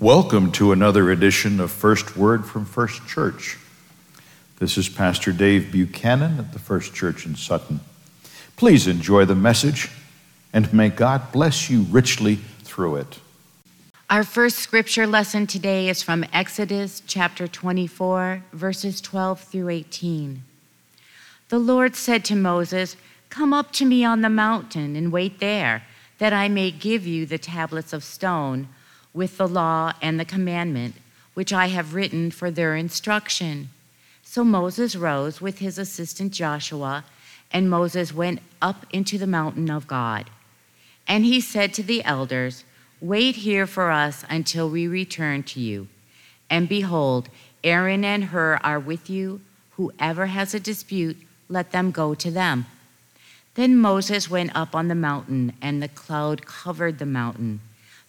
Welcome to another edition of First Word from First Church. This is Pastor Dave Buchanan at the First Church in Sutton. Please enjoy the message and may God bless you richly through it. Our first scripture lesson today is from Exodus chapter 24, verses 12 through 18. The Lord said to Moses, Come up to me on the mountain and wait there, that I may give you the tablets of stone with the law and the commandment, which I have written for their instruction. So Moses rose with his assistant Joshua, and Moses went up into the mountain of God. And he said to the elders, Wait here for us until we return to you. And behold, Aaron and Hur are with you. Whoever has a dispute, let them go to them. Then Moses went up on the mountain, and the cloud covered the mountain.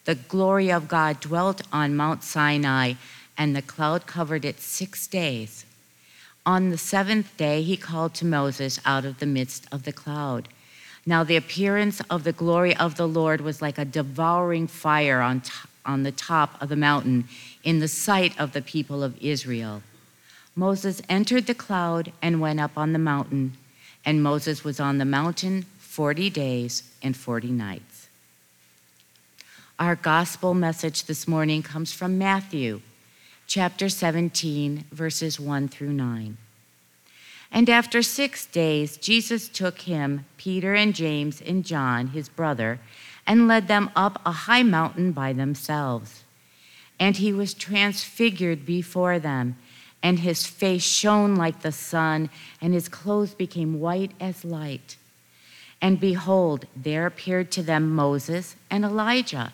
The glory of God dwelt on Mount Sinai, and the cloud covered it six days. On the seventh day, he called to Moses out of the midst of the cloud. Now, the appearance of the glory of the Lord was like a devouring fire on, t- on the top of the mountain in the sight of the people of Israel. Moses entered the cloud and went up on the mountain, and Moses was on the mountain 40 days and 40 nights. Our gospel message this morning comes from Matthew chapter 17, verses 1 through 9. And after six days, Jesus took him, Peter and James and John, his brother, and led them up a high mountain by themselves. And he was transfigured before them, and his face shone like the sun, and his clothes became white as light. And behold, there appeared to them Moses and Elijah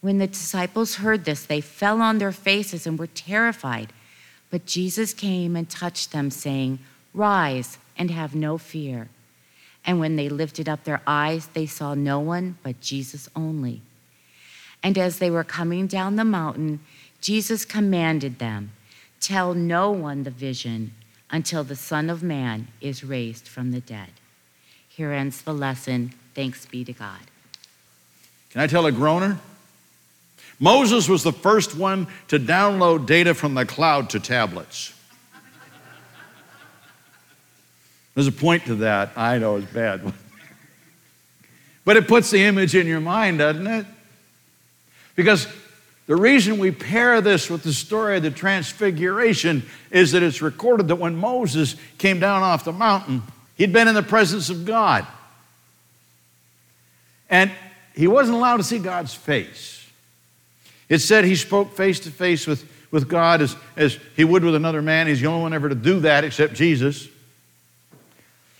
When the disciples heard this, they fell on their faces and were terrified. But Jesus came and touched them, saying, Rise and have no fear. And when they lifted up their eyes, they saw no one but Jesus only. And as they were coming down the mountain, Jesus commanded them, Tell no one the vision until the Son of Man is raised from the dead. Here ends the lesson. Thanks be to God. Can I tell a groaner? Moses was the first one to download data from the cloud to tablets. There's a point to that. I know it's bad. but it puts the image in your mind, doesn't it? Because the reason we pair this with the story of the Transfiguration is that it's recorded that when Moses came down off the mountain, he'd been in the presence of God. And he wasn't allowed to see God's face. It said he spoke face to face with, with God as, as he would with another man. He's the only one ever to do that except Jesus.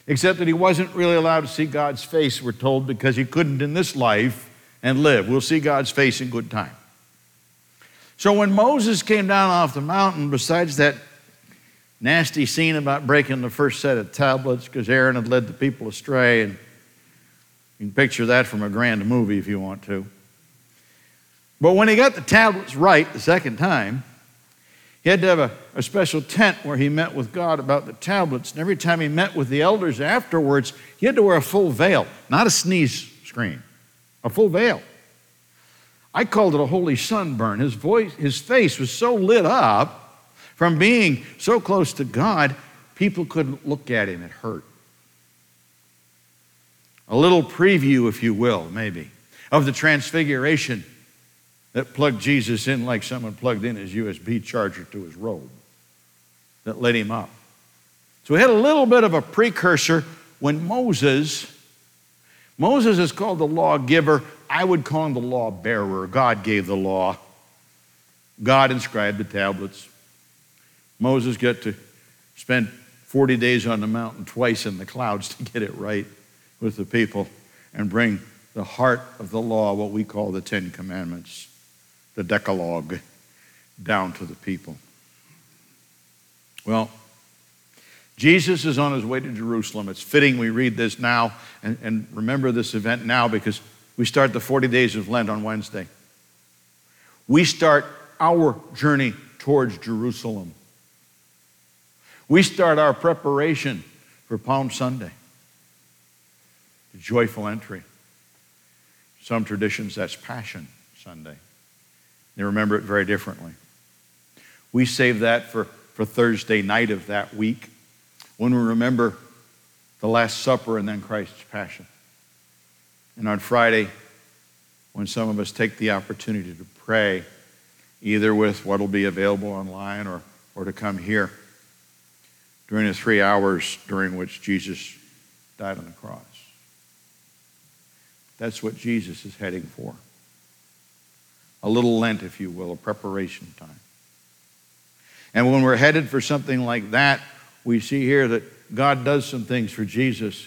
Except that he wasn't really allowed to see God's face, we're told, because he couldn't in this life and live. We'll see God's face in good time. So when Moses came down off the mountain, besides that nasty scene about breaking the first set of tablets because Aaron had led the people astray, and you can picture that from a grand movie if you want to. But when he got the tablets right the second time, he had to have a, a, special tent where he met with God about the tablets. And every time he met with the elders afterwards, he had to wear a full veil, not a sneeze screen, a full veil. I called it a holy sunburn. His voice, his face was so lit up from being so close to God, people couldn't look at him. It hurt. A little preview, if you will, maybe, of the transfiguration that plugged Jesus in like someone plugged in his USB charger to his robe that lit him up. So we had a little bit of a precursor when Moses, Moses is called the lawgiver. I would call him the law bearer. God gave the law. God inscribed the tablets. Moses got to spend 40 days on the mountain twice in the clouds to get it right with the people and bring the heart of the law, what we call the Ten Commandments the Decalogue, down to the people. Well, Jesus is on his way to Jerusalem. It's fitting we read this now and, and remember this event now because we start the 40 days of Lent on Wednesday. We start our journey towards Jerusalem. We start our preparation for Palm Sunday, the joyful entry. Some traditions, that's Passion Sunday. Remember it very differently. We save that for, for Thursday night of that week when we remember the Last Supper and then Christ's Passion. And on Friday, when some of us take the opportunity to pray, either with what will be available online or, or to come here during the three hours during which Jesus died on the cross. That's what Jesus is heading for. A little Lent, if you will, a preparation time. And when we're headed for something like that, we see here that God does some things for Jesus.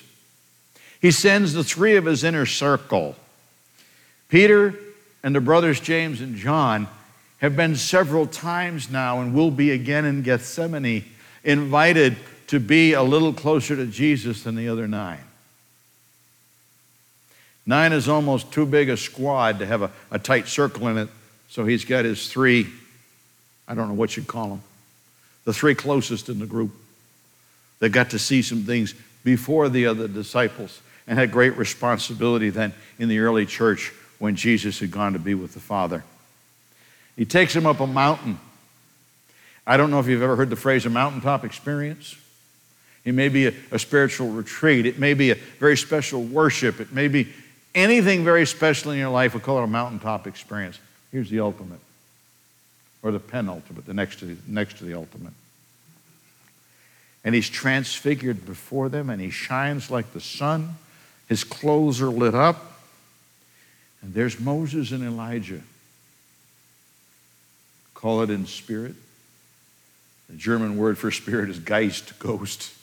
He sends the three of his inner circle. Peter and the brothers James and John have been several times now and will be again in Gethsemane invited to be a little closer to Jesus than the other nine. Nine is almost too big a squad to have a, a tight circle in it, so he's got his three, I don't know what you'd call them, the three closest in the group that got to see some things before the other disciples and had great responsibility then in the early church when Jesus had gone to be with the Father. He takes him up a mountain. I don't know if you've ever heard the phrase a mountaintop experience. It may be a, a, spiritual retreat. It may be a very special worship. It may be anything very special in your life. We call it a mountaintop experience. Here's the ultimate, or the penultimate, the next to the, next to the ultimate. And he's transfigured before them, and he shines like the sun. His clothes are lit up. And there's Moses and Elijah. Call it in spirit. The German word for spirit is Geist, ghost.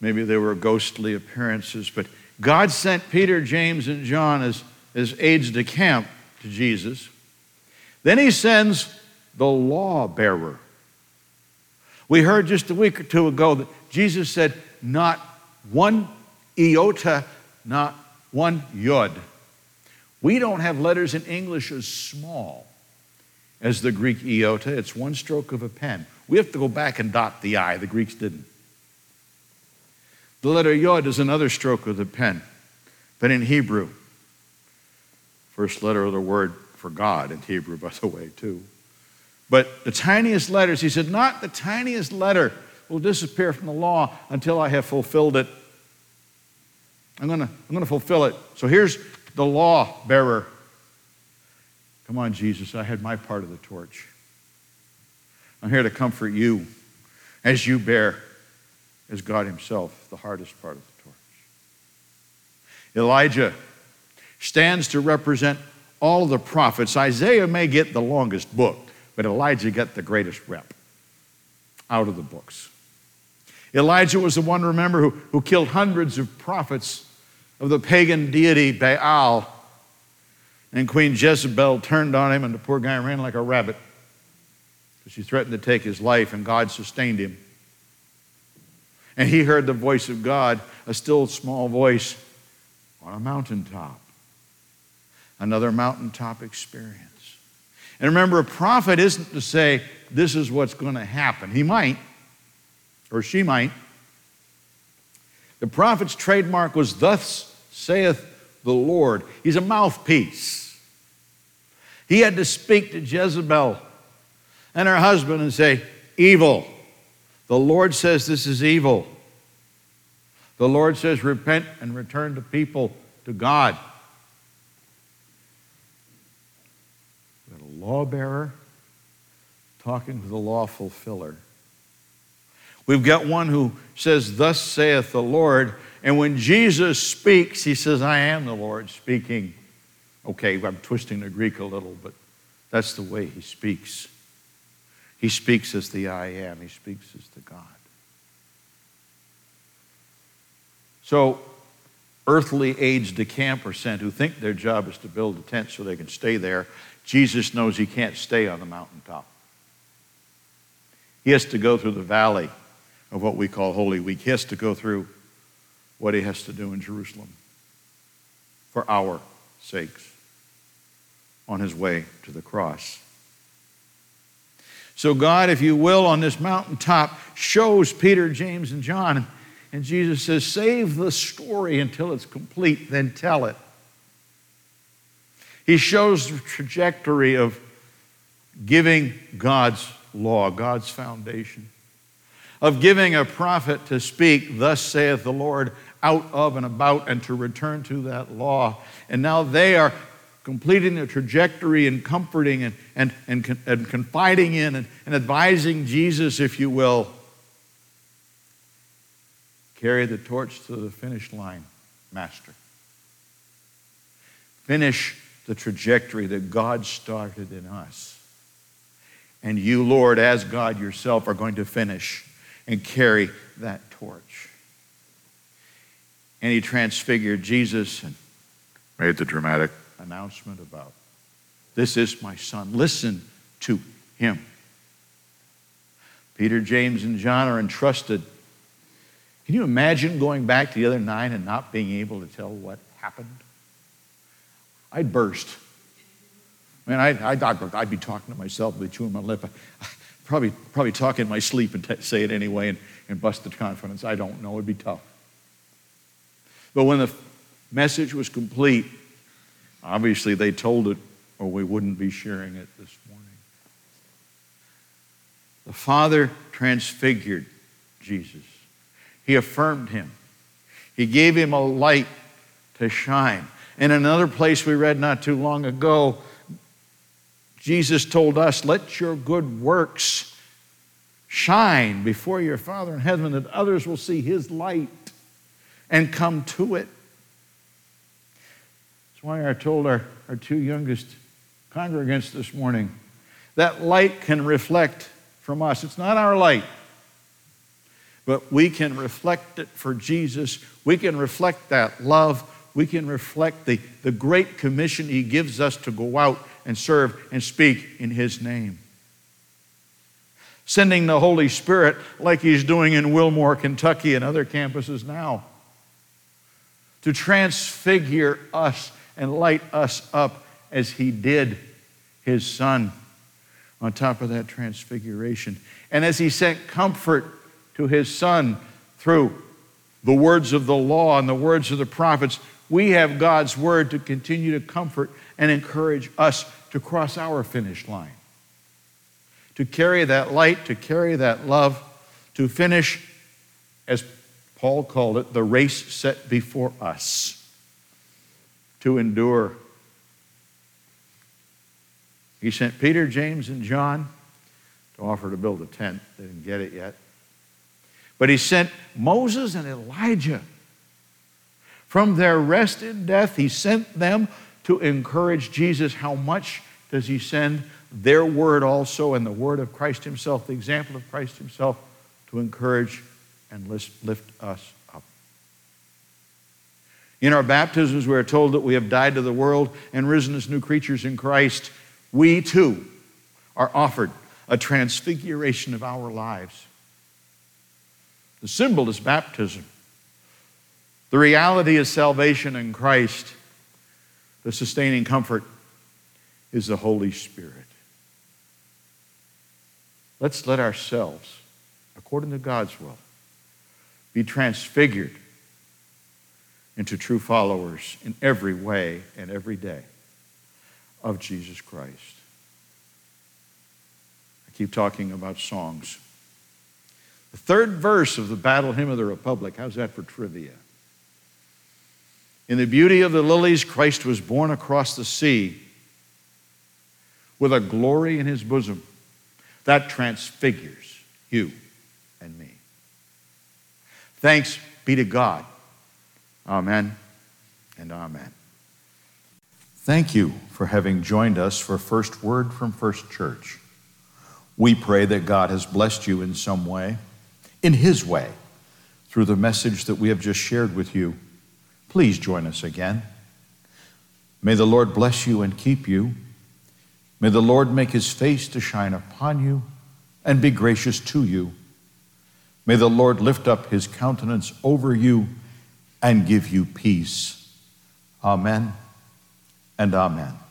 Maybe they were ghostly appearances, but God sent Peter, James, and John as, as aides de camp to Jesus. Then he sends the law bearer. We heard just a week or two ago that Jesus said, not one iota, not one yod. We don't have letters in English as small as the Greek iota. It's one stroke of a pen. We have to go back and dot the I. The Greeks didn't. The letter Yod is another stroke of the pen, but in Hebrew, first letter of the word for God in Hebrew, by the way, too. But the tiniest letters, he said, not the tiniest letter will disappear from the law until I have fulfilled it. I'm going to I'm going to fulfill it. So here's the law bearer. Come on, Jesus, I had my part of the torch. I'm here to comfort you as you bear is God Himself, the hardest part of the torch. Elijah stands to represent all the prophets. Isaiah may get the longest book, but Elijah got the greatest rep out of the books. Elijah was the one, remember, who, who killed hundreds of prophets of the pagan deity Baal. And Queen Jezebel turned on him, and the poor guy ran like a rabbit because she threatened to take his life, and God sustained him. And he heard the voice of God, a still small voice, on a mountaintop. Another mountaintop experience. And remember, a prophet isn't to say, this is what's going to happen. He might, or she might. The prophet's trademark was, Thus saith the Lord. He's a mouthpiece. He had to speak to Jezebel and her husband and say, Evil. The Lord says this is evil. The Lord says, repent and return to people to God. We got a lawbearer talking to the law fulfiller. We've got one who says, Thus saith the Lord. And when Jesus speaks, he says, I am the Lord speaking. Okay, I'm twisting the Greek a little, but that's the way he speaks. He speaks as the I am, he speaks as the God. So, earthly aides de camp are sent who think their job is to build a tent so they can stay there. Jesus knows he can't stay on the mountaintop. He has to go through the valley of what we call Holy Week. He has to go through what he has to do in Jerusalem for our sakes on his way to the cross. So, God, if you will, on this mountaintop, shows Peter, James, and John. And Jesus says, Save the story until it's complete, then tell it. He shows the trajectory of giving God's law, God's foundation, of giving a prophet to speak, Thus saith the Lord, out of and about, and to return to that law. And now they are completing the trajectory and comforting and, and, and, and confiding in and, and advising Jesus, if you will. Carry the torch to the finish line, Master. Finish the trajectory that God started in us. And you, Lord, as God yourself, are going to finish and carry that torch. And he transfigured Jesus and made the dramatic announcement about this is my son. Listen to him. Peter, James, and John are entrusted. Can you imagine going back to the other nine and not being able to tell what happened? I'd burst. I mean, I'd, I'd, I'd be talking to myself, be chewing my lip. probably, probably talk in my sleep and t- say it anyway and, and bust the confidence. I don't know. It'd be tough. But when the message was complete, Obviously, they told it, or we wouldn't be sharing it this morning. The Father transfigured Jesus, He affirmed him, He gave him a light to shine. In another place we read not too long ago, Jesus told us, Let your good works shine before your Father in heaven, that others will see His light and come to it. That's why I told our, our two youngest congregants this morning that light can reflect from us. It's not our light, but we can reflect it for Jesus. We can reflect that love. We can reflect the, the great commission He gives us to go out and serve and speak in His name. Sending the Holy Spirit like He's doing in Wilmore, Kentucky, and other campuses now to transfigure us and light us up as he did his son on top of that transfiguration. And as he sent comfort to his son through the words of the law and the words of the prophets, we have God's word to continue to comfort and encourage us to cross our finish line, to carry that light, to carry that love, to finish, as Paul called it, the race set before us to endure. He sent Peter, James, and John to offer to build a tent. They didn't get it yet. But he sent Moses and Elijah. From their rest in death, he sent them to encourage Jesus. How much does he send their word also and the word of Christ himself, the example of Christ himself, to encourage and lift us in our baptisms, we are told that we have died to the world and risen as new creatures in Christ. We too are offered a transfiguration of our lives. The symbol is baptism. The reality is salvation in Christ. The sustaining comfort is the Holy Spirit. Let's let ourselves, according to God's will, be transfigured into true followers in every way and every day of Jesus Christ. I keep talking about songs. The third verse of the Battle Hymn of the Republic, how's that for trivia? In the beauty of the lilies, Christ was born across the sea with a glory in his bosom that transfigures you and me. Thanks be to God Amen and amen. Thank you for having joined us for First Word from First Church. We pray that God has blessed you in some way, in His way, through the message that we have just shared with you. Please join us again. May the Lord bless you and keep you. May the Lord make His face to shine upon you and be gracious to you. May the Lord lift up his countenance over you and give you peace. Amen and amen.